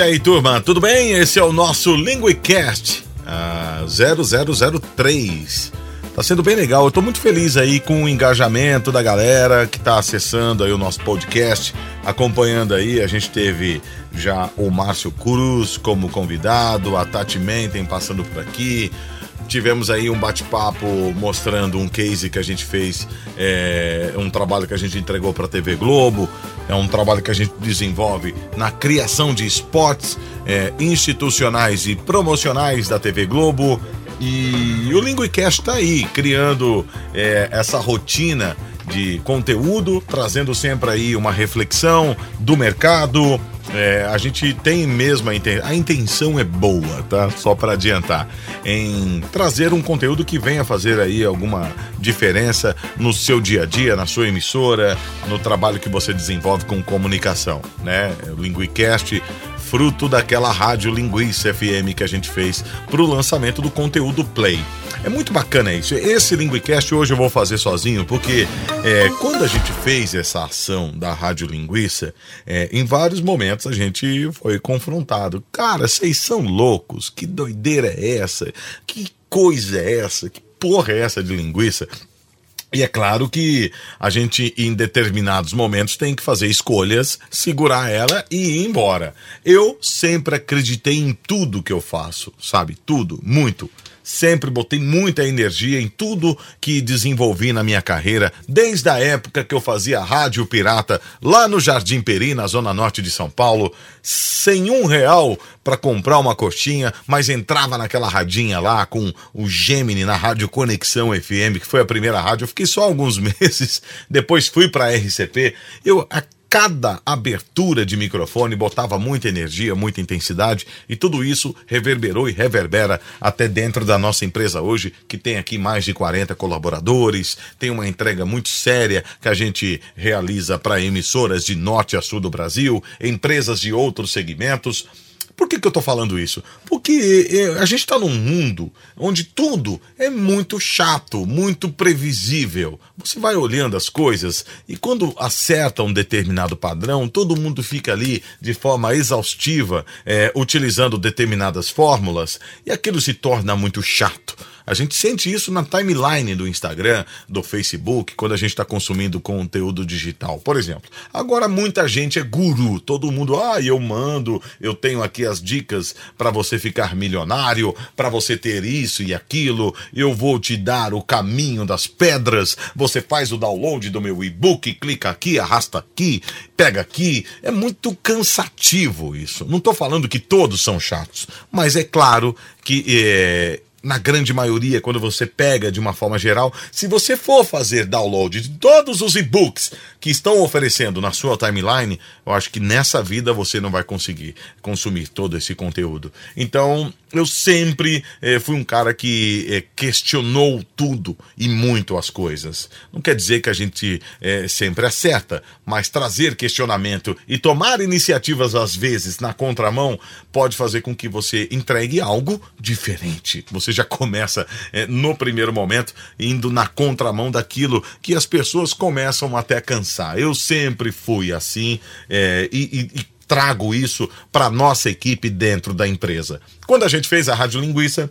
E aí, turma, tudo bem? Esse é o nosso Linguicast uh, 0003. Tá sendo bem legal. Eu tô muito feliz aí com o engajamento da galera que tá acessando aí o nosso podcast, acompanhando aí. A gente teve já o Márcio Cruz como convidado, a Tati Menten passando por aqui, tivemos aí um bate-papo mostrando um case que a gente fez, é, um trabalho que a gente entregou para a TV Globo, é um trabalho que a gente desenvolve na criação de spots é, institucionais e promocionais da TV Globo. E o Linguicast está aí, criando é, essa rotina de conteúdo, trazendo sempre aí uma reflexão do mercado, é, a gente tem mesmo a, inten a intenção é boa, tá? Só para adiantar, em trazer um conteúdo que venha fazer aí alguma diferença no seu dia a dia, na sua emissora, no trabalho que você desenvolve com comunicação, né? O Linguicast fruto daquela rádio Linguiça FM que a gente fez para o lançamento do conteúdo Play. É muito bacana isso. Esse Linguicast hoje eu vou fazer sozinho, porque é, quando a gente fez essa ação da Rádio Linguiça, é, em vários momentos a gente foi confrontado. Cara, vocês são loucos? Que doideira é essa? Que coisa é essa? Que porra é essa de linguiça? E é claro que a gente, em determinados momentos, tem que fazer escolhas, segurar ela e ir embora. Eu sempre acreditei em tudo que eu faço, sabe? Tudo, muito. Sempre botei muita energia em tudo que desenvolvi na minha carreira, desde a época que eu fazia rádio pirata lá no Jardim Peri, na zona norte de São Paulo, sem um real para comprar uma coxinha, mas entrava naquela radinha lá com o Gemini na Rádio Conexão FM, que foi a primeira rádio. Eu fiquei só alguns meses, depois fui para RCP. Eu cada abertura de microfone botava muita energia, muita intensidade e tudo isso reverberou e reverbera até dentro da nossa empresa hoje, que tem aqui mais de 40 colaboradores, tem uma entrega muito séria que a gente realiza para emissoras de norte a sul do Brasil, empresas de outros segmentos. Por que, que eu tô falando isso? Porque é, a gente está num mundo onde tudo é muito chato, muito previsível. Você vai olhando as coisas e quando acerta um determinado padrão, todo mundo fica ali de forma exaustiva, é, utilizando determinadas fórmulas, e aquilo se torna muito chato. A gente sente isso na timeline do Instagram, do Facebook, quando a gente está consumindo conteúdo digital. Por exemplo, agora muita gente é guru, todo mundo, ah, eu mando, eu tenho aqui as dicas para você ficar milionário, para você ter isso e aquilo, eu vou te dar o caminho das pedras, você faz o download do meu e-book, clica aqui, arrasta aqui, pega aqui. É muito cansativo isso. Não estou falando que todos são chatos, mas é claro que é, na grande maioria, quando você pega de uma forma geral, se você for fazer download de todos os e-books que estão oferecendo na sua timeline, eu acho que nessa vida você não vai conseguir consumir todo esse conteúdo. Então, eu sempre eh, fui um cara que eh, questionou tudo e muito as coisas. Não quer dizer que a gente eh, sempre acerta, mas trazer questionamento e tomar iniciativas às vezes na contramão pode fazer com que você entregue algo diferente. Você já começa no primeiro momento indo na contramão daquilo que as pessoas começam até a cansar. Eu sempre fui assim e, e trago isso para nossa equipe dentro da empresa. Quando a gente fez a Rádio Linguiça,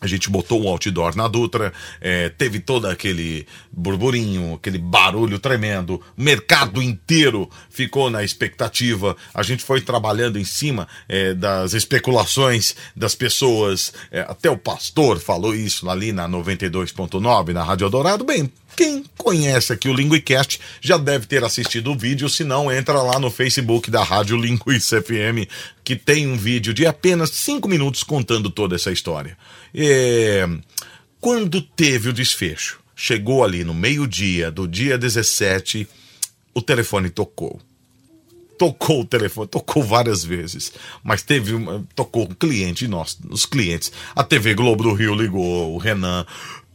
a gente botou um outdoor na Dutra, é, teve todo aquele burburinho, aquele barulho tremendo, o mercado inteiro ficou na expectativa. A gente foi trabalhando em cima é, das especulações das pessoas, é, até o pastor falou isso ali na 92.9, na Rádio Dourado. Bem, quem conhece aqui o Linguicast já deve ter assistido o vídeo, se não, entra lá no Facebook da Rádio Linguiça FM, que tem um vídeo de apenas cinco minutos contando toda essa história. É... Quando teve o desfecho, chegou ali no meio-dia do dia 17, o telefone tocou tocou o telefone, tocou várias vezes, mas teve uma, tocou um cliente nosso, os clientes. A TV Globo do Rio ligou, o Renan.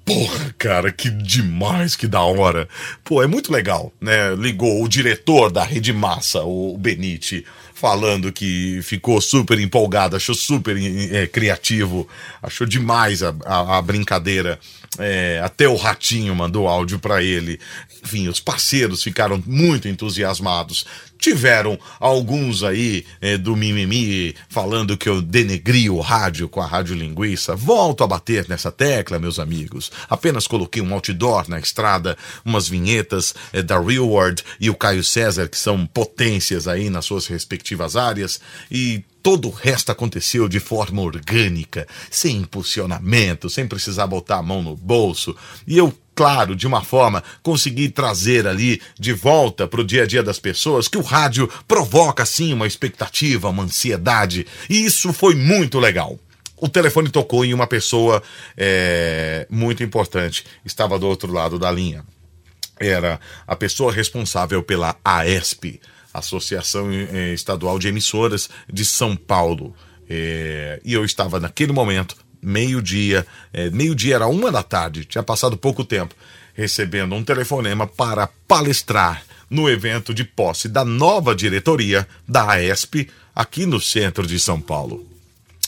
Porra, cara, que demais, que da hora. Pô, é muito legal, né? Ligou o diretor da Rede Massa, o Benite, falando que ficou super empolgado, achou super é, criativo, achou demais a, a, a brincadeira. É, até o Ratinho mandou áudio para ele. Enfim, os parceiros ficaram muito entusiasmados Tiveram alguns aí é, do mimimi falando que eu denegri o rádio com a rádio linguiça. Volto a bater nessa tecla, meus amigos. Apenas coloquei um outdoor na estrada, umas vinhetas é, da Real World e o Caio César, que são potências aí nas suas respectivas áreas, e todo o resto aconteceu de forma orgânica, sem impulsionamento, sem precisar botar a mão no bolso. E eu claro, de uma forma, consegui trazer ali de volta para o dia a dia das pessoas que o rádio provoca sim uma expectativa, uma ansiedade, e isso foi muito legal. O telefone tocou em uma pessoa é, muito importante, estava do outro lado da linha. Era a pessoa responsável pela AESP, Associação é, Estadual de Emissoras de São Paulo. É, e eu estava naquele momento meio-dia, é, meio-dia era uma da tarde, tinha passado pouco tempo, recebendo um telefonema para palestrar no evento de posse da nova diretoria da AESP aqui no centro de São Paulo.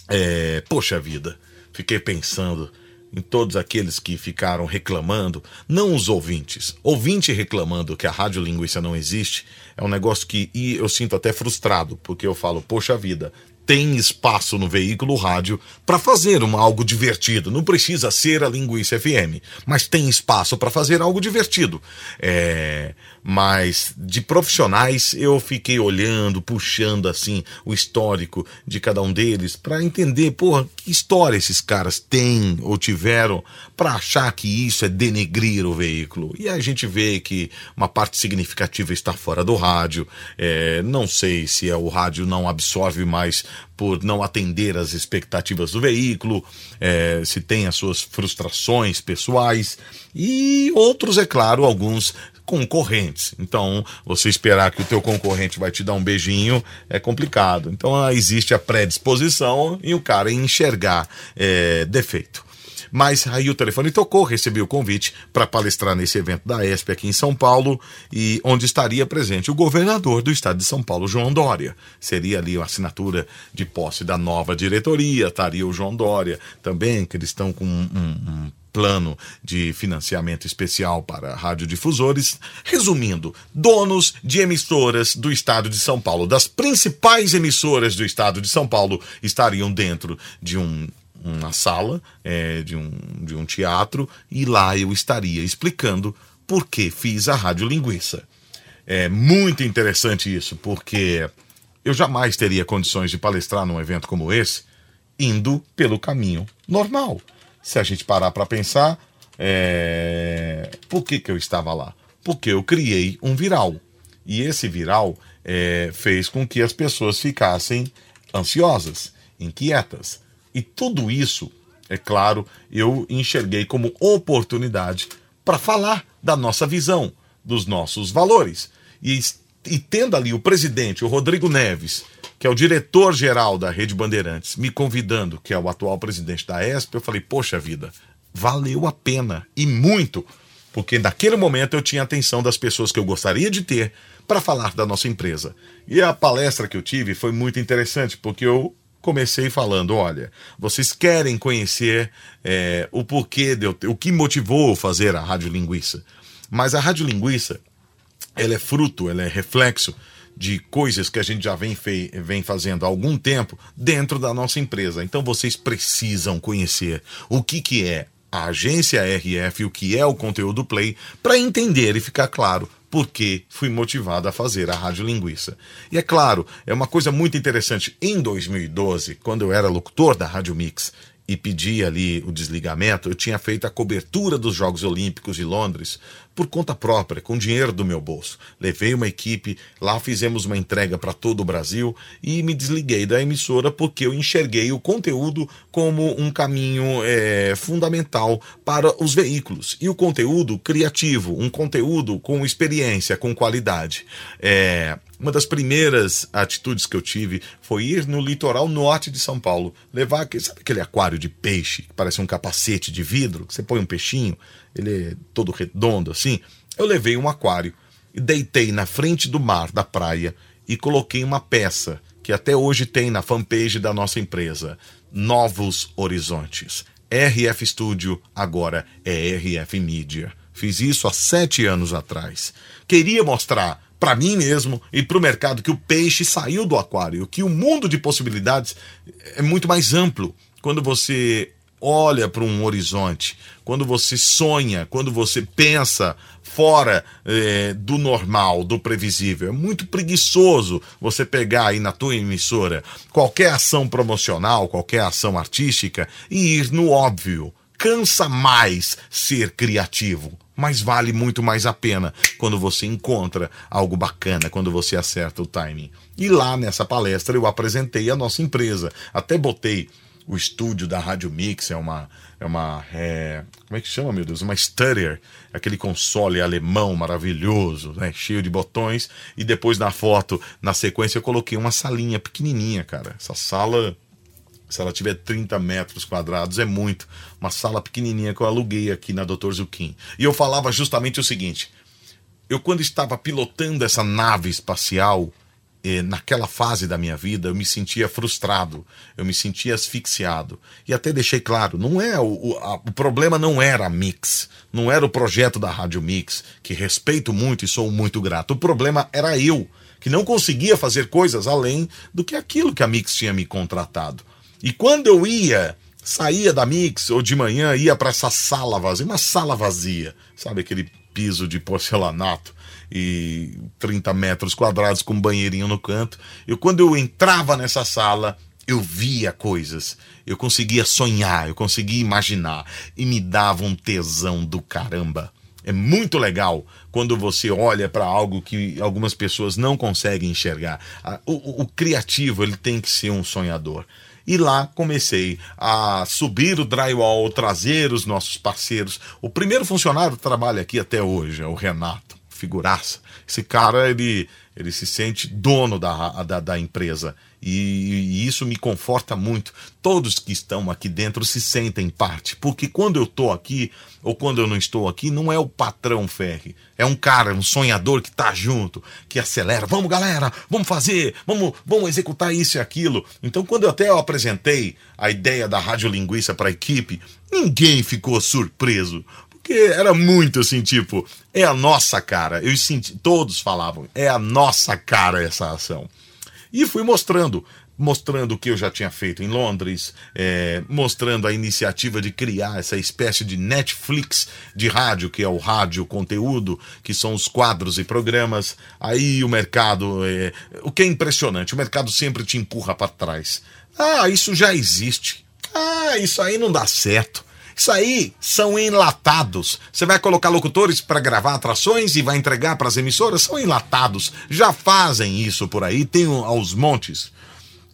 É, poxa vida, fiquei pensando em todos aqueles que ficaram reclamando, não os ouvintes. Ouvinte reclamando que a rádio linguiça não existe é um negócio que eu sinto até frustrado, porque eu falo, poxa vida, tem espaço no veículo rádio para fazer uma, algo divertido. Não precisa ser a Linguiça FM, mas tem espaço para fazer algo divertido. É, mas de profissionais eu fiquei olhando, puxando assim o histórico de cada um deles para entender, porra, que história esses caras têm ou tiveram para achar que isso é denegrir o veículo. E a gente vê que uma parte significativa está fora do rádio. É, não sei se é o rádio não absorve mais por não atender às expectativas do veículo, é, se tem as suas frustrações pessoais e outros, é claro, alguns concorrentes. Então, você esperar que o teu concorrente vai te dar um beijinho é complicado. Então, ah, existe a predisposição e o cara enxergar é, defeito. Mas aí o telefone tocou, recebi o convite para palestrar nesse evento da ESP aqui em São Paulo, e onde estaria presente o governador do estado de São Paulo, João Dória. Seria ali a assinatura de posse da nova diretoria, estaria o João Dória também, que eles estão com um, um plano de financiamento especial para radiodifusores. Resumindo, donos de emissoras do estado de São Paulo, das principais emissoras do estado de São Paulo, estariam dentro de um uma sala é, de, um, de um teatro e lá eu estaria explicando por que fiz a Rádio Linguiça. É muito interessante isso, porque eu jamais teria condições de palestrar num evento como esse indo pelo caminho normal se a gente parar para pensar, é... por que, que eu estava lá? Porque eu criei um viral. E esse viral é, fez com que as pessoas ficassem ansiosas, inquietas. E tudo isso, é claro, eu enxerguei como oportunidade para falar da nossa visão, dos nossos valores. E, e tendo ali o presidente, o Rodrigo Neves, que é o diretor-geral da Rede Bandeirantes, me convidando, que é o atual presidente da ESP, eu falei, poxa vida, valeu a pena e muito, porque naquele momento eu tinha a atenção das pessoas que eu gostaria de ter para falar da nossa empresa. E a palestra que eu tive foi muito interessante, porque eu comecei falando: olha, vocês querem conhecer é, o porquê, de eu, o que motivou fazer a Rádio Linguiça. Mas a Rádio Linguiça, ela é fruto, ela é reflexo de coisas que a gente já vem, vem fazendo há algum tempo dentro da nossa empresa. Então vocês precisam conhecer o que, que é a agência RF, o que é o conteúdo Play, para entender e ficar claro por que fui motivado a fazer a Rádio Linguiça. E é claro, é uma coisa muito interessante. Em 2012, quando eu era locutor da Rádio Mix, e pedi ali o desligamento, eu tinha feito a cobertura dos Jogos Olímpicos de Londres por conta própria, com dinheiro do meu bolso. Levei uma equipe, lá fizemos uma entrega para todo o Brasil e me desliguei da emissora porque eu enxerguei o conteúdo como um caminho é, fundamental para os veículos. E o conteúdo criativo, um conteúdo com experiência, com qualidade. É, uma das primeiras atitudes que eu tive foi ir no litoral norte de São Paulo, levar aquele, sabe aquele aquário de peixe que parece um capacete de vidro, que você põe um peixinho, ele é todo redondo assim. Eu levei um aquário e deitei na frente do mar da praia e coloquei uma peça que até hoje tem na fanpage da nossa empresa, Novos Horizontes. RF Studio agora é RF Media. Fiz isso há sete anos atrás. Queria mostrar para mim mesmo e para o mercado que o peixe saiu do aquário, que o mundo de possibilidades é muito mais amplo quando você olha para um horizonte, quando você sonha, quando você pensa fora eh, do normal, do previsível. É muito preguiçoso você pegar aí na tua emissora qualquer ação promocional, qualquer ação artística e ir no óbvio. Cansa mais ser criativo, mas vale muito mais a pena quando você encontra algo bacana, quando você acerta o timing. E lá nessa palestra eu apresentei a nossa empresa, até botei o estúdio da Rádio Mix, é uma. É uma é, como é que chama, meu Deus? Uma Stutter, aquele console alemão maravilhoso, né? cheio de botões. E depois na foto, na sequência, eu coloquei uma salinha pequenininha, cara. Essa sala, se ela tiver 30 metros quadrados, é muito. Uma sala pequenininha que eu aluguei aqui na Dr. Zucchini. E eu falava justamente o seguinte: eu, quando estava pilotando essa nave espacial naquela fase da minha vida, eu me sentia frustrado, eu me sentia asfixiado. E até deixei claro, não é o, o, a, o problema não era a Mix, não era o projeto da Rádio Mix, que respeito muito e sou muito grato. O problema era eu, que não conseguia fazer coisas além do que aquilo que a Mix tinha me contratado. E quando eu ia, saía da Mix ou de manhã ia para essa sala vazia, uma sala vazia, sabe aquele piso de porcelanato e 30 metros quadrados com um banheirinho no canto. E quando eu entrava nessa sala, eu via coisas, eu conseguia sonhar, eu conseguia imaginar e me dava um tesão do caramba. É muito legal quando você olha para algo que algumas pessoas não conseguem enxergar. O, o, criativo ele tem que ser um sonhador. E lá comecei a subir o drywall, trazer os nossos parceiros. O primeiro funcionário trabalha aqui até hoje, é o Renato figuraça. Esse cara, ele, ele se sente dono da, da, da empresa. E, e, isso me conforta muito. Todos que estão aqui dentro se sentem parte. Porque quando eu estou aqui, ou quando eu não estou aqui, não é o patrão Ferri. É um cara, um sonhador que está junto, que acelera. Vamos, galera, vamos fazer, vamos, vamos executar isso e aquilo. Então, quando eu até eu apresentei a ideia da Rádio Linguiça para a equipe, ninguém ficou surpreso. Porque era muito assim, tipo, é a nossa cara. Eu senti, todos falavam, é a nossa cara essa ação. E fui mostrando, mostrando o que eu já tinha feito em Londres, é, mostrando a iniciativa de criar essa espécie de Netflix de rádio, que é o rádio conteúdo, que são os quadros e programas. Aí o mercado, é, o que é impressionante, o mercado sempre te empurra para trás. Ah, isso já existe. Ah, isso aí não dá certo. Isso aí são enlatados. Você vai colocar locutores para gravar atrações e vai entregar para as emissoras? São enlatados. Já fazem isso por aí, tem aos montes.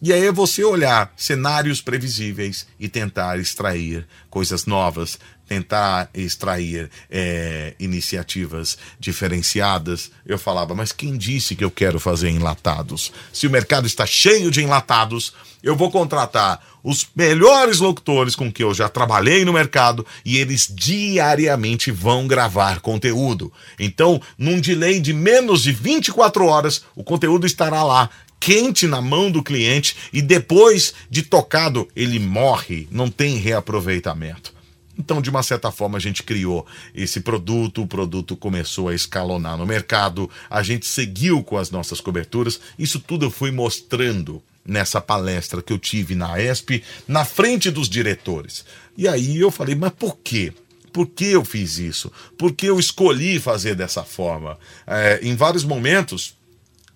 E aí é você olhar cenários previsíveis e tentar extrair coisas novas, tentar extrair é, iniciativas diferenciadas. Eu falava, mas quem disse que eu quero fazer enlatados? Se o mercado está cheio de enlatados, eu vou contratar os melhores locutores com que eu já trabalhei no mercado e eles diariamente vão gravar conteúdo. Então, num delay de menos de 24 horas, o conteúdo estará lá quente na mão do cliente e depois de tocado ele morre, não tem reaproveitamento. Então, de uma certa forma, a gente criou esse produto, o produto começou a escalonar no mercado, a gente seguiu com as nossas coberturas, isso tudo eu fui mostrando nessa palestra que eu tive na ESP, na frente dos diretores. E aí eu falei, mas por quê? Por que eu fiz isso? Por que eu escolhi fazer dessa forma? É, em vários momentos,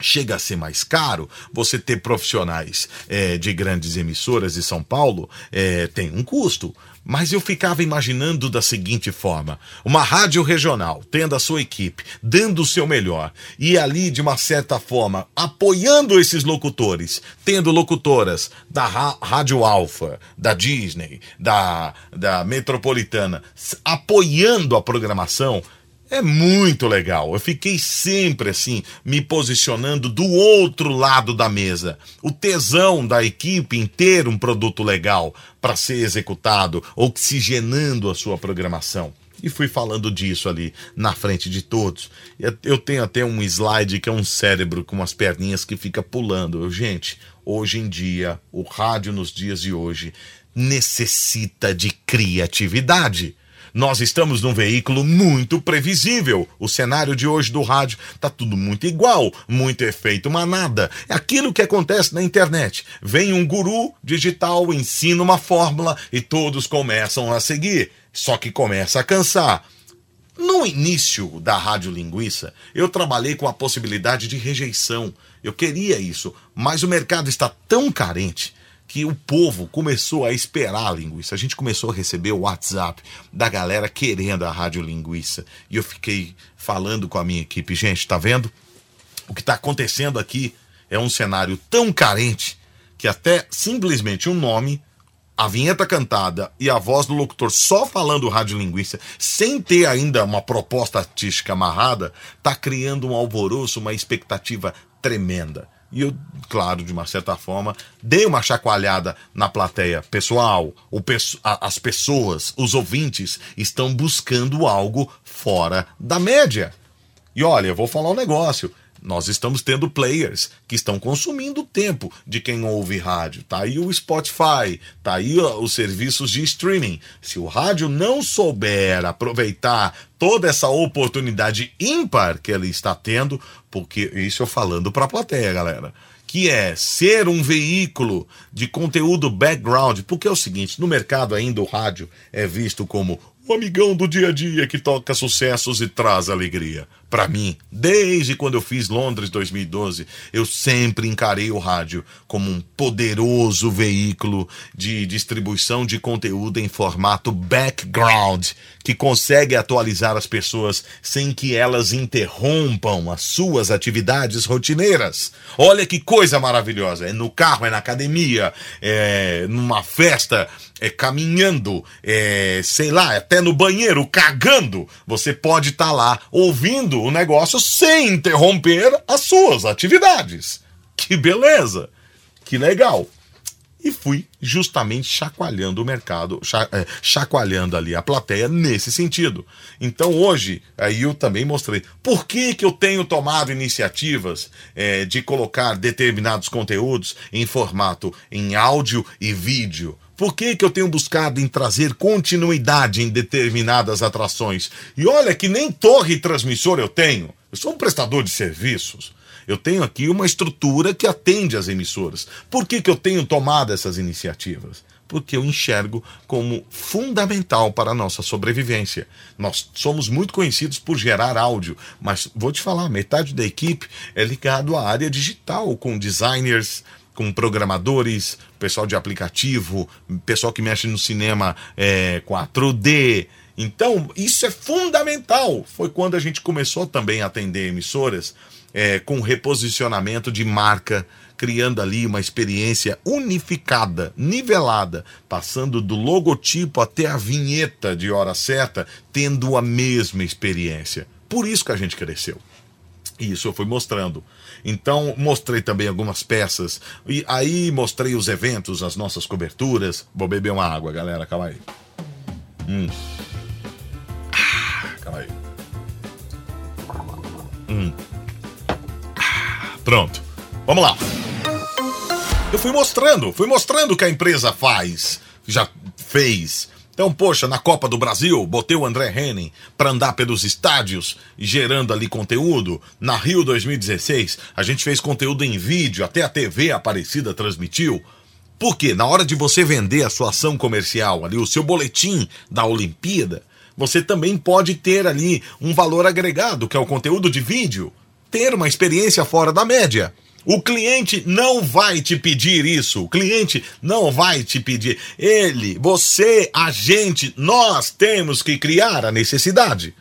chega a ser mais caro você ter profissionais é, de grandes emissoras de São Paulo é, tem um custo. Mas eu ficava imaginando da seguinte forma: uma rádio regional, tendo a sua equipe, dando o seu melhor, e ali, de uma certa forma, apoiando esses locutores, tendo locutoras da Rádio Alfa, da Disney, da, da Metropolitana, apoiando a programação, é muito legal. Eu fiquei sempre assim, me posicionando do outro lado da mesa. O tesão da equipe em ter um produto legal para ser executado, oxigenando a sua programação. E fui falando disso ali na frente de todos. Eu tenho até um slide que é um cérebro com umas perninhas que fica pulando. Eu, gente, hoje em dia, o rádio nos dias de hoje necessita de criatividade Nós estamos num veículo muito previsível. O cenário de hoje do rádio tá tudo muito igual, muito efeito manada. É aquilo que acontece na internet. Vem um guru digital, ensina uma fórmula e todos começam a seguir. Só que começa a cansar. No início da Rádio Linguiça, eu trabalhei com a possibilidade de rejeição. Eu queria isso, mas o mercado está tão carente que o povo começou a esperar a linguiça. A gente começou a receber o WhatsApp da galera querendo a Rádio Linguiça. E eu fiquei falando com a minha equipe, gente, tá vendo? O que está acontecendo aqui é um cenário tão carente que até simplesmente um nome, a vinheta cantada e a voz do locutor só falando rádio linguiça, sem ter ainda uma proposta artística amarrada, tá criando um alvoroço, uma expectativa tremenda. E eu, claro, de uma certa forma, dei uma chacoalhada na plateia. Pessoal, o, as pessoas, os ouvintes, estão buscando algo fora da média. E olha, eu vou falar um negócio. Nós estamos tendo players que estão consumindo o tempo de quem ouve rádio. Tá aí o Spotify, tá aí os serviços de streaming. Se o rádio não souber aproveitar toda essa oportunidade ímpar que ele está tendo, porque isso eu falando para a plateia, galera que é ser um veículo de conteúdo background, porque é o seguinte, no mercado ainda o rádio é visto como o amigão do dia a dia que toca sucessos e traz alegria. Para mim, desde quando eu fiz Londres 2012, eu sempre encarei o rádio como um poderoso veículo de distribuição de conteúdo em formato background, que consegue atualizar as pessoas sem que elas interrompam as suas atividades rotineiras. Olha que coisa maravilhosa! É no carro, é na academia, é numa festa, é caminhando, é sei lá, até no banheiro, cagando. Você pode estar tá lá ouvindo o negócio sem interromper as suas atividades. Que beleza! Que legal! E fui justamente chacoalhando o mercado, é, chacoalhando ali a plateia nesse sentido. Então hoje, aí eu também mostrei por que, que eu tenho tomado iniciativas é, de colocar determinados conteúdos em formato em áudio e vídeo por que, que eu tenho buscado em trazer continuidade em determinadas atrações? E olha que nem torre transmissor eu tenho. Eu sou um prestador de serviços. Eu tenho aqui uma estrutura que atende às emissoras. Por que, que eu tenho tomado essas iniciativas? Porque eu enxergo como fundamental para a nossa sobrevivência. Nós somos muito conhecidos por gerar áudio, mas vou te falar, metade da equipe é ligado à área digital, com designers, com programadores, pessoal de aplicativo, pessoal que mexe no cinema é, 4D. Então, isso é fundamental. Foi quando a gente começou também a atender emissoras é, com reposicionamento de marca, criando ali uma experiência unificada, nivelada, passando do logotipo até a vinheta de hora certa, tendo a mesma experiência. Por isso que a gente cresceu. E isso eu fui mostrando. Então, mostrei também algumas peças. E aí mostrei os eventos, as nossas coberturas. Vou beber uma água, galera. Calma aí. Hum. Ah, calma aí. Hum. Ah, pronto. Vamos lá. Eu fui mostrando, fui mostrando o que a empresa faz, já fez então, poxa, na Copa do Brasil, botei o André Henning para andar pelos estádios, gerando ali conteúdo. Na Rio 2016, a gente fez conteúdo em vídeo, até a TV Aparecida transmitiu. Porque na hora de você vender a sua ação comercial, ali o seu boletim da Olimpíada, você também pode ter ali um valor agregado, que é o conteúdo de vídeo, ter uma experiência fora da média. O cliente não vai te pedir isso. O cliente não vai te pedir. Ele, você, a gente, nós temos que criar a necessidade.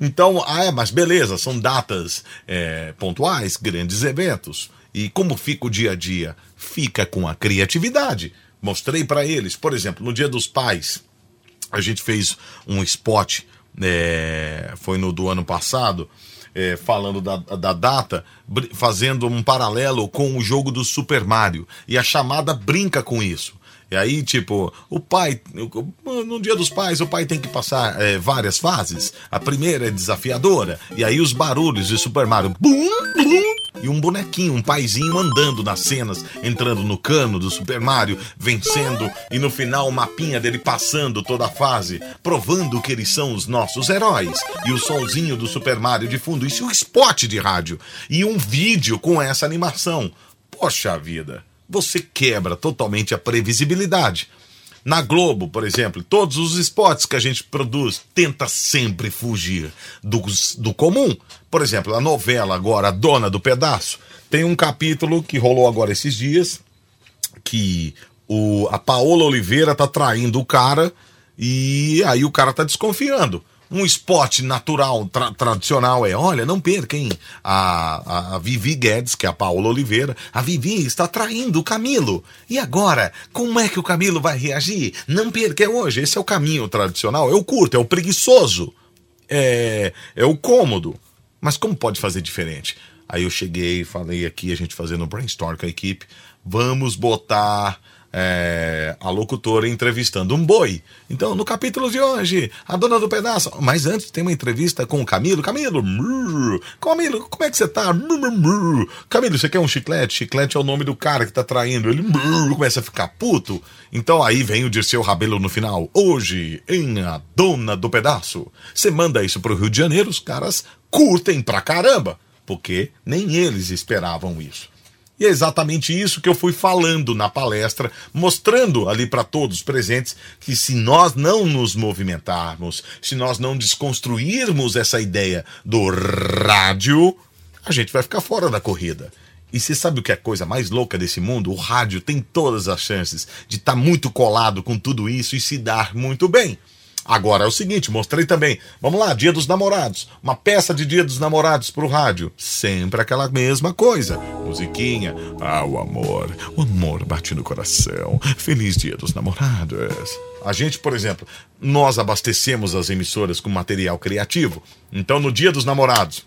Então, ah, é, mas beleza, são datas é, pontuais, grandes eventos. E como fica o dia a dia? Fica com a criatividade. Mostrei para eles, por exemplo, no Dia dos Pais, a gente fez um spot, é, foi no do ano passado, é, falando da, da data, fazendo um paralelo com o jogo do Super Mario. E a chamada brinca com isso. E aí, tipo, o pai, no dia dos pais, o pai tem que passar é, várias fases. A primeira é desafiadora. E aí os barulhos de Super Mario. Bum, bum, e um bonequinho, um paizinho andando nas cenas, entrando no cano do Super Mario, vencendo e no final o mapinha dele passando toda a fase, provando que eles são os nossos heróis e o solzinho do Super Mario de fundo, isso é um spot de rádio e um vídeo com essa animação. Poxa vida, você quebra totalmente a previsibilidade. Na Globo, por exemplo, todos os spots que a gente produz tenta sempre fugir do, do comum. Por exemplo, a novela agora, a Dona do Pedaço, tem um capítulo que rolou agora esses dias que o, a Paola Oliveira tá traindo o cara e aí o cara tá desconfiando um esporte natural, tra tradicional é, olha, não perquem a, a, a, Vivi Guedes, que é a Paola Oliveira, a Vivi está traindo o Camilo. E agora, como é que o Camilo vai reagir? Não perca é hoje, esse é o caminho tradicional, é o curto, é o preguiçoso, é, é o cômodo. Mas como pode fazer diferente? Aí eu cheguei, falei aqui, a gente fazendo brainstorm com a equipe, vamos botar é, a locutora entrevistando um boi. Então, no capítulo de hoje, a dona do pedaço. Mas antes tem uma entrevista com o Camilo. Camilo, Camilo, como é que você tá? Camilo, você quer um chiclete? Chiclete é o nome do cara que tá traindo. Ele começa a ficar puto. Então aí vem o Dirceu Rabelo no final. Hoje, em A Dona do Pedaço. Você manda isso pro Rio de Janeiro, os caras curtem pra caramba. Porque nem eles esperavam isso. E é exatamente isso que eu fui falando na palestra, mostrando ali para todos presentes que se nós não nos movimentarmos, se nós não desconstruirmos essa ideia do rádio, a gente vai ficar fora da corrida. E você sabe o que é a coisa mais louca desse mundo? O rádio tem todas as chances de estar tá muito colado com tudo isso e se dar muito bem. Agora é o seguinte, mostrei também. Vamos lá, Dia dos Namorados. Uma peça de Dia dos Namorados pro rádio. Sempre aquela mesma coisa. Musiquinha. Ah, o amor. O amor bate no coração. Feliz Dia dos Namorados. A gente, por exemplo, nós abastecemos as emissoras com material criativo. Então, no Dia dos Namorados,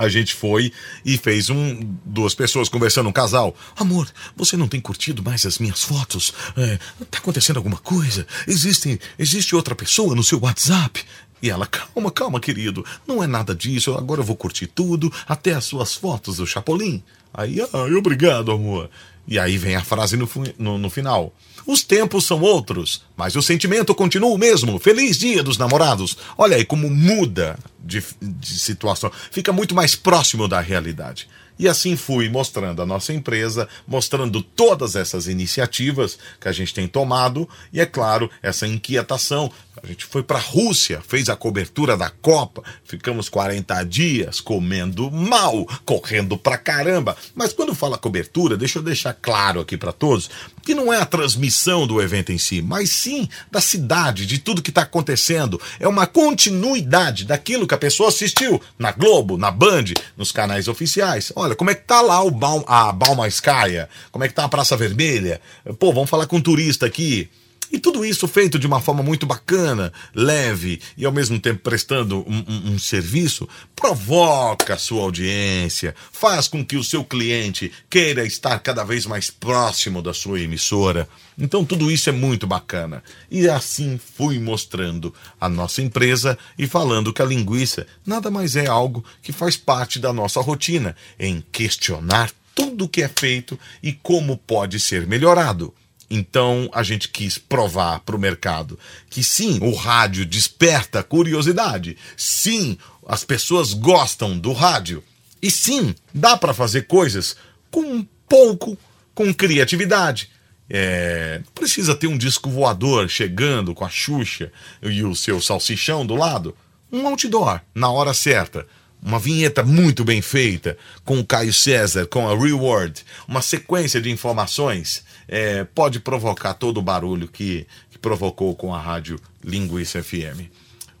a gente foi e fez um duas pessoas conversando, um casal. Amor, você não tem curtido mais as minhas fotos? É, tá acontecendo alguma coisa? Existe, existe outra pessoa no seu WhatsApp? E ela, calma, calma, querido, não é nada disso, agora eu vou curtir tudo, até as suas fotos do Chapolin. Aí, ah, obrigado, amor. E aí vem a frase no, no, no final. Os tempos são outros, mas o sentimento continua o mesmo. Feliz Dia dos Namorados. Olha aí como muda de, de situação. Fica muito mais próximo da realidade. E assim fui mostrando a nossa empresa, mostrando todas essas iniciativas que a gente tem tomado e, é claro, essa inquietação. A gente foi para a Rússia, fez a cobertura da Copa, ficamos 40 dias comendo mal, correndo pra caramba. Mas quando fala cobertura, deixa eu deixar claro aqui para todos que não é a transmissão do evento em si, mas sim da cidade, de tudo que está acontecendo. É uma continuidade daquilo que a pessoa assistiu na Globo, na Band, nos canais oficiais. Olha, como é que tá lá o Baum, a Balmaiskaya? Como é que tá a Praça Vermelha? Pô, vamos falar com um turista aqui. E tudo isso feito de uma forma muito bacana, leve e ao mesmo tempo prestando um, um, um serviço, provoca a sua audiência, faz com que o seu cliente queira estar cada vez mais próximo da sua emissora. Então tudo isso é muito bacana. E assim fui mostrando a nossa empresa e falando que a linguiça nada mais é algo que faz parte da nossa rotina em questionar tudo o que é feito e como pode ser melhorado. Então a gente quis provar para o mercado que sim, o rádio desperta curiosidade. Sim, as pessoas gostam do rádio. E sim, dá para fazer coisas com um pouco, com criatividade. É, precisa ter um disco voador chegando com a Xuxa e o seu salsichão do lado. Um outdoor, na hora certa uma vinheta muito bem feita, com o Caio César, com a Reward, uma sequência de informações, é, pode provocar todo o barulho que, que provocou com a rádio Linguiça FM.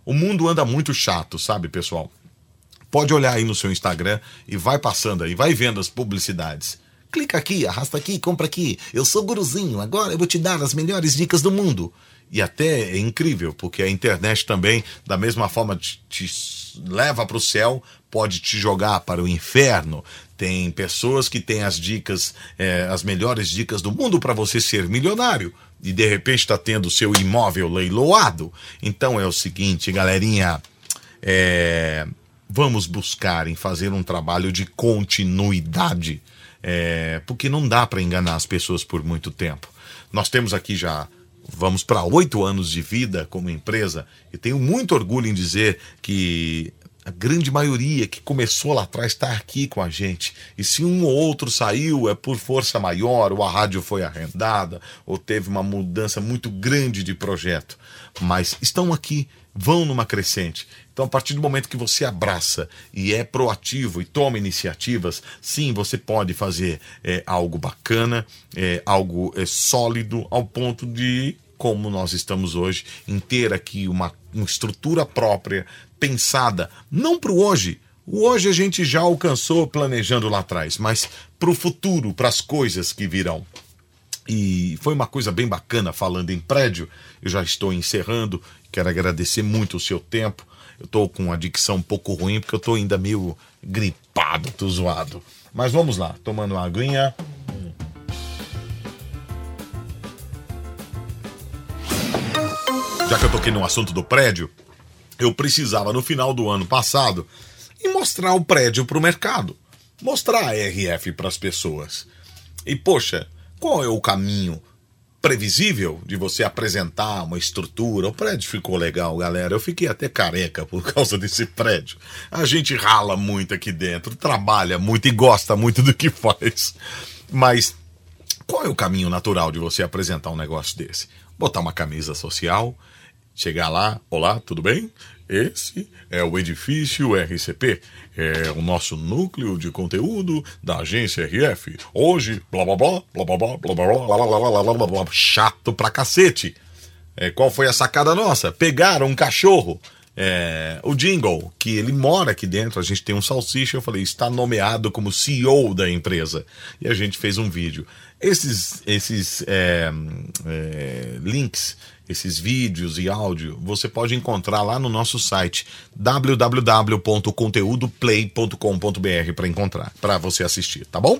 O mundo anda muito chato, sabe, pessoal? Pode olhar aí no seu Instagram e vai passando aí, vai vendo as publicidades. Clica aqui, arrasta aqui, compra aqui. Eu sou guruzinho, agora eu vou te dar as melhores dicas do mundo. E até é incrível, porque a internet também, da mesma forma, te, te leva para o céu, pode te jogar para o inferno. Tem pessoas que têm as dicas, é, as melhores dicas do mundo para você ser milionário. E de repente está tendo seu imóvel leiloado. Então é o seguinte, galerinha. É, vamos buscar em fazer um trabalho de continuidade, é, porque não dá para enganar as pessoas por muito tempo. Nós temos aqui já vamos para oito anos de vida como empresa e tenho muito orgulho em dizer que a grande maioria que começou lá atrás está aqui com a gente. E se um ou outro saiu, é por força maior, ou a rádio foi arrendada, ou teve uma mudança muito grande de projeto. Mas estão aqui, vão numa crescente. Então, a partir do momento que você abraça e é proativo e toma iniciativas, sim, você pode fazer é, algo bacana, é, algo é, sólido, ao ponto de como nós estamos hoje, em ter aqui uma, uma estrutura própria, pensada, não para o hoje. O hoje a gente já alcançou planejando lá atrás, mas para o futuro, para as coisas que virão. E foi uma coisa bem bacana falando em prédio. Eu já estou encerrando. Quero agradecer muito o seu tempo. Eu estou com uma dicção um pouco ruim porque eu estou ainda meio gripado, tô zoado. Mas vamos lá, tomando uma aguinha. Já que eu toquei no assunto do prédio, eu precisava no final do ano passado e mostrar o prédio para o mercado, mostrar a RF para as pessoas. E poxa, qual é o caminho previsível de você apresentar uma estrutura? O prédio ficou legal, galera. Eu fiquei até careca por causa desse prédio. A gente rala muito aqui dentro, trabalha muito e gosta muito do que faz. Mas qual é o caminho natural de você apresentar um negócio desse? Botar uma camisa social, chegar lá, olá, tudo bem? Esse é o edifício RCP, é o nosso núcleo de conteúdo da agência RF. Hoje, blá blá blá, blá blá blá, blá blá blá, blá blá blá blá blá, chato pra cacete. É, qual foi a sacada nossa? Pegaram um cachorro, é, o Jingle, que ele mora aqui dentro, a gente tem um salsicha, eu falei, está nomeado como CEO da empresa. E a gente fez um vídeo. Esses, esses é, é, links esses vídeos e áudio, você pode encontrar lá no nosso site www.conteúdoplay.com.br para encontrar, para você assistir, tá bom?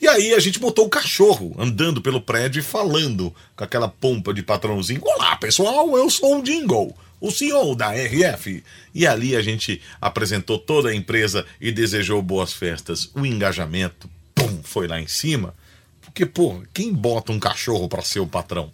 E aí a gente botou o cachorro andando pelo prédio e falando com aquela pompa de patrãozinho: Olá, pessoal, eu sou o Jingle o CEO da RF. E ali a gente apresentou toda a empresa e desejou boas festas. O engajamento, pum, foi lá em cima. Porque, pô, quem bota um cachorro para ser o patrão?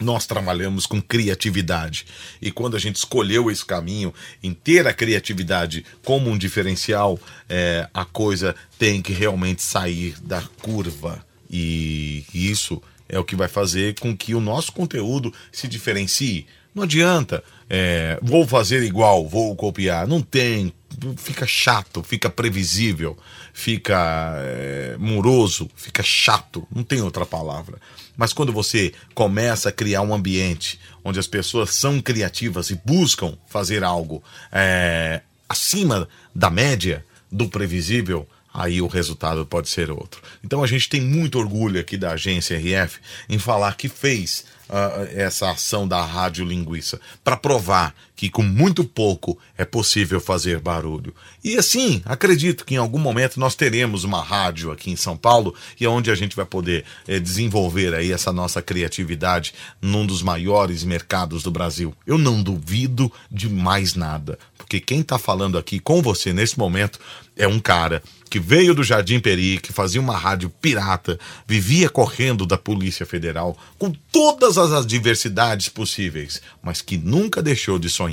Nós trabalhamos com criatividade. E quando a gente escolheu esse caminho, em ter a criatividade como um diferencial, é, a coisa tem que realmente sair da curva. E isso é o que vai fazer com que o nosso conteúdo se diferencie. Não adianta, é, vou fazer igual, vou copiar. Não tem. Fica chato, fica previsível, fica é, moroso, fica chato. Não tem outra palavra. Mas quando você começa a criar um ambiente onde as pessoas são criativas e buscam fazer algo é, acima da média, do previsível, aí o resultado pode ser outro. Então a gente tem muito orgulho aqui da agência RF em falar que fez uh, essa ação da rádio linguiça para provar que com muito pouco é possível fazer barulho. E assim, acredito que em algum momento nós teremos uma rádio aqui em São Paulo e é onde a gente vai poder eh, desenvolver aí essa nossa criatividade num dos maiores mercados do Brasil. Eu não duvido de mais nada, porque quem está falando aqui com você nesse momento é um cara que veio do Jardim Peri, que fazia uma rádio pirata, vivia correndo da Polícia Federal, com todas as adversidades possíveis, mas que nunca deixou de sonhar.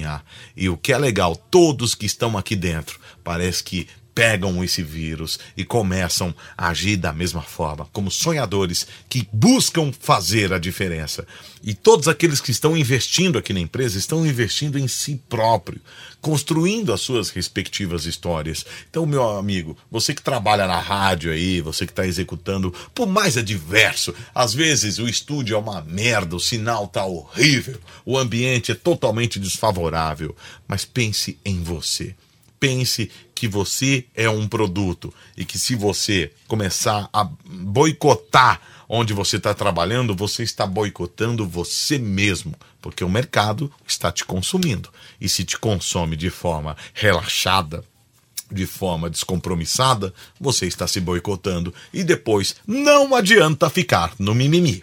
E o que é legal, todos que estão aqui dentro, parece que pegam esse vírus e começam a agir da mesma forma, como sonhadores que buscam fazer a diferença. E todos aqueles que estão investindo aqui na empresa estão investindo em si próprio, construindo as suas respectivas histórias. Então, meu amigo, você que trabalha na rádio aí, você que está executando, por mais adverso, às vezes o estúdio é uma merda, o sinal tá horrível, o ambiente é totalmente desfavorável, mas pense em você pense que você é um produto e que se você começar a boicotar onde você está trabalhando, você está boicotando você mesmo, porque o mercado está te consumindo. E se te consome de forma relaxada, de forma descompromissada, você está se boicotando e depois não adianta ficar no mimimi.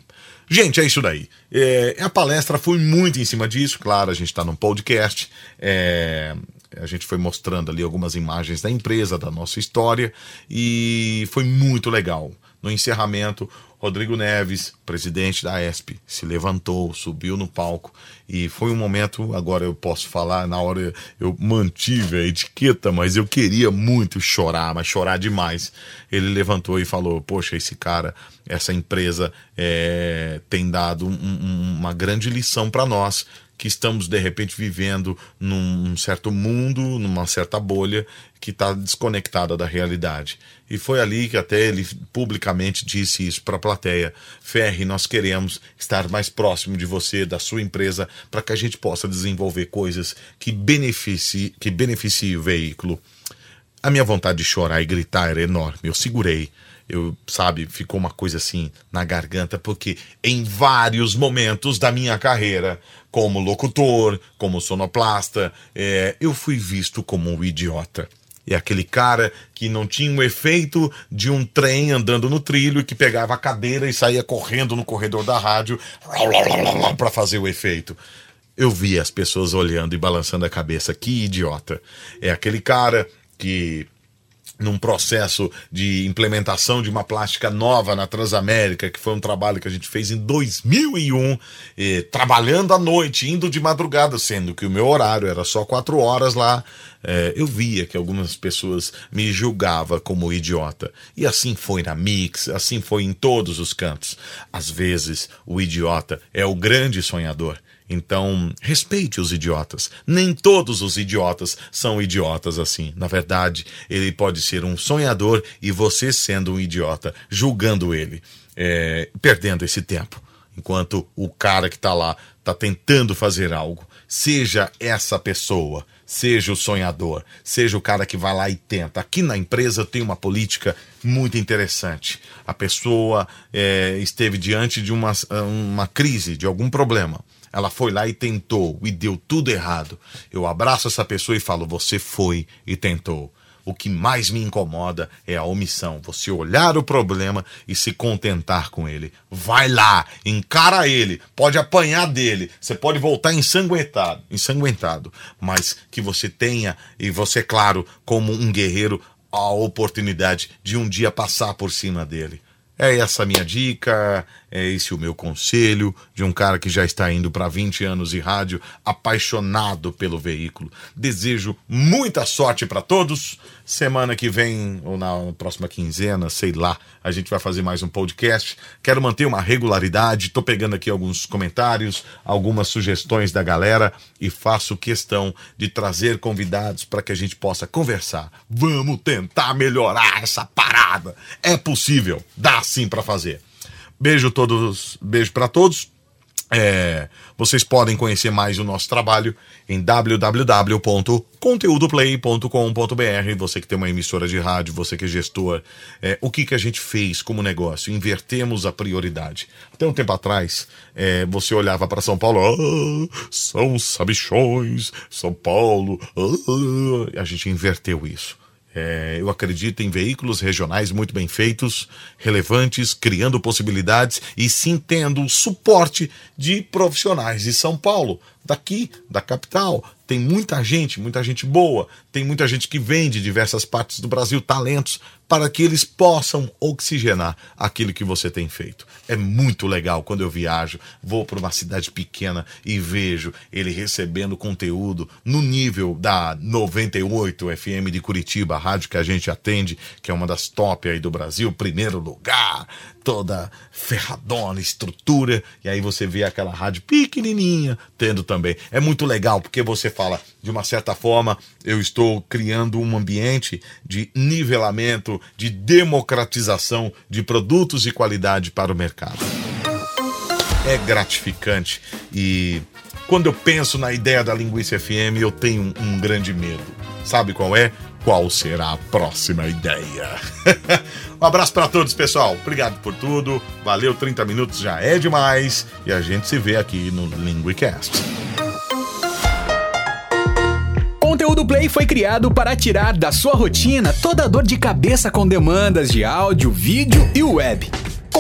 Gente, é isso daí. É, a palestra foi muito em cima disso, claro, a gente está num podcast. É, a gente foi mostrando ali algumas imagens da empresa, da nossa história, e foi muito legal. No encerramento, Rodrigo Neves, presidente da ESP, se levantou, subiu no palco e foi um momento. Agora eu posso falar, na hora eu mantive a etiqueta, mas eu queria muito chorar, mas chorar demais. Ele levantou e falou: Poxa, esse cara, essa empresa é, tem dado um, um, uma grande lição para nós que estamos de repente vivendo num certo mundo, numa certa bolha que está desconectada da realidade. E foi ali que até ele publicamente disse isso para a plateia: Ferre, nós queremos estar mais próximo de você, da sua empresa, para que a gente possa desenvolver coisas que beneficiem que beneficie o veículo. A minha vontade de chorar e gritar era enorme. Eu segurei eu, sabe, ficou uma coisa assim na garganta, porque em vários momentos da minha carreira, como locutor, como sonoplasta, é, eu fui visto como um idiota. É aquele cara que não tinha o efeito de um trem andando no trilho que pegava a cadeira e saía correndo no corredor da rádio para fazer o efeito. Eu via as pessoas olhando e balançando a cabeça. Que idiota. É aquele cara que num processo de implementação de uma plástica nova na Transamérica, que foi um trabalho que a gente fez em 2001, eh, trabalhando à noite, indo de madrugada, sendo que o meu horário era só quatro horas lá. Eh, eu via que algumas pessoas me julgavam como idiota. E assim foi na Mix, assim foi em todos os cantos. Às vezes, o idiota é o grande sonhador. Então, respeite os idiotas. Nem todos os idiotas são idiotas assim. Na verdade, ele pode ser um sonhador e você sendo um idiota, julgando ele, é, perdendo esse tempo. Enquanto o cara que está lá está tentando fazer algo. Seja essa pessoa, seja o sonhador, seja o cara que vai lá e tenta. Aqui na empresa tem uma política muito interessante. A pessoa é, esteve diante de uma, uma crise, de algum problema ela foi lá e tentou e deu tudo errado. Eu abraço essa pessoa e falo: você foi e tentou. O que mais me incomoda é a omissão. Você olhar o problema e se contentar com ele. Vai lá, encara ele, pode apanhar dele, você pode voltar ensanguentado, ensanguentado, mas que você tenha e você, claro, como um guerreiro, a oportunidade de um dia passar por cima dele. É essa minha dica, é esse o meu conselho de um cara que já está indo para 20 anos de rádio, apaixonado pelo veículo. Desejo muita sorte para todos. Semana que vem, ou na próxima quinzena, sei lá, a gente vai fazer mais um podcast. Quero manter uma regularidade, estou pegando aqui alguns comentários, algumas sugestões da galera e faço questão de trazer convidados para que a gente possa conversar. Vamos tentar melhorar essa parada. É possível, dá sim para fazer. Beijo todos, beijo para todos. É, vocês podem conhecer mais o nosso trabalho em www.conteúdoplay.com.br. Você que tem uma emissora de rádio, você que é gestor, é, o que, que a gente fez como negócio? Invertemos a prioridade. Até um tempo atrás, é, você olhava para São Paulo, ah, são sabichões, São Paulo, ah, a gente inverteu isso. É, eu acredito em veículos regionais muito bem feitos, relevantes, criando possibilidades e sim tendo suporte de profissionais de São Paulo, daqui, da capital. Tem muita gente, muita gente boa, tem muita gente que vem de diversas partes do Brasil talentos para que eles possam oxigenar aquilo que você tem feito. É muito legal quando eu viajo, vou para uma cidade pequena e vejo ele recebendo conteúdo no nível da 98 FM de Curitiba, a rádio que a gente atende, que é uma das top aí do Brasil, primeiro lugar, toda ferradona, estrutura, e aí você vê aquela rádio pequenininha tendo também. É muito legal porque você fala, de uma certa forma, eu estou criando um ambiente de nivelamento, de democratização de produtos e qualidade para o mercado. É gratificante e quando eu penso na ideia da Linguiça FM, eu tenho um grande medo. Sabe qual é? Qual será a próxima ideia? um abraço para todos, pessoal. Obrigado por tudo. Valeu, 30 minutos já é demais. E a gente se vê aqui no Linguicast. Conteúdo Play foi criado para tirar da sua rotina toda a dor de cabeça com demandas de áudio, vídeo e web.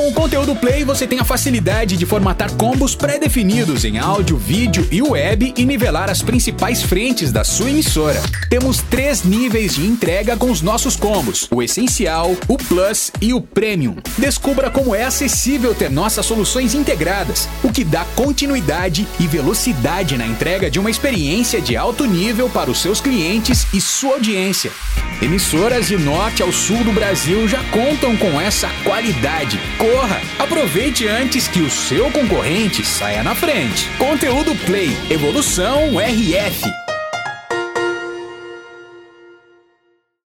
Com o conteúdo Play, você tem a facilidade de formatar combos pré-definidos em áudio, vídeo e web e nivelar as principais frentes da sua emissora. Temos três níveis de entrega com os nossos combos: o Essencial, o Plus e o Premium. Descubra como é acessível ter nossas soluções integradas, o que dá continuidade e velocidade na entrega de uma experiência de alto nível para os seus clientes e sua audiência. Emissoras de norte ao sul do Brasil já contam com essa qualidade. Corra! Aproveite antes que o seu concorrente saia na frente. Conteúdo Play, Evolução RF.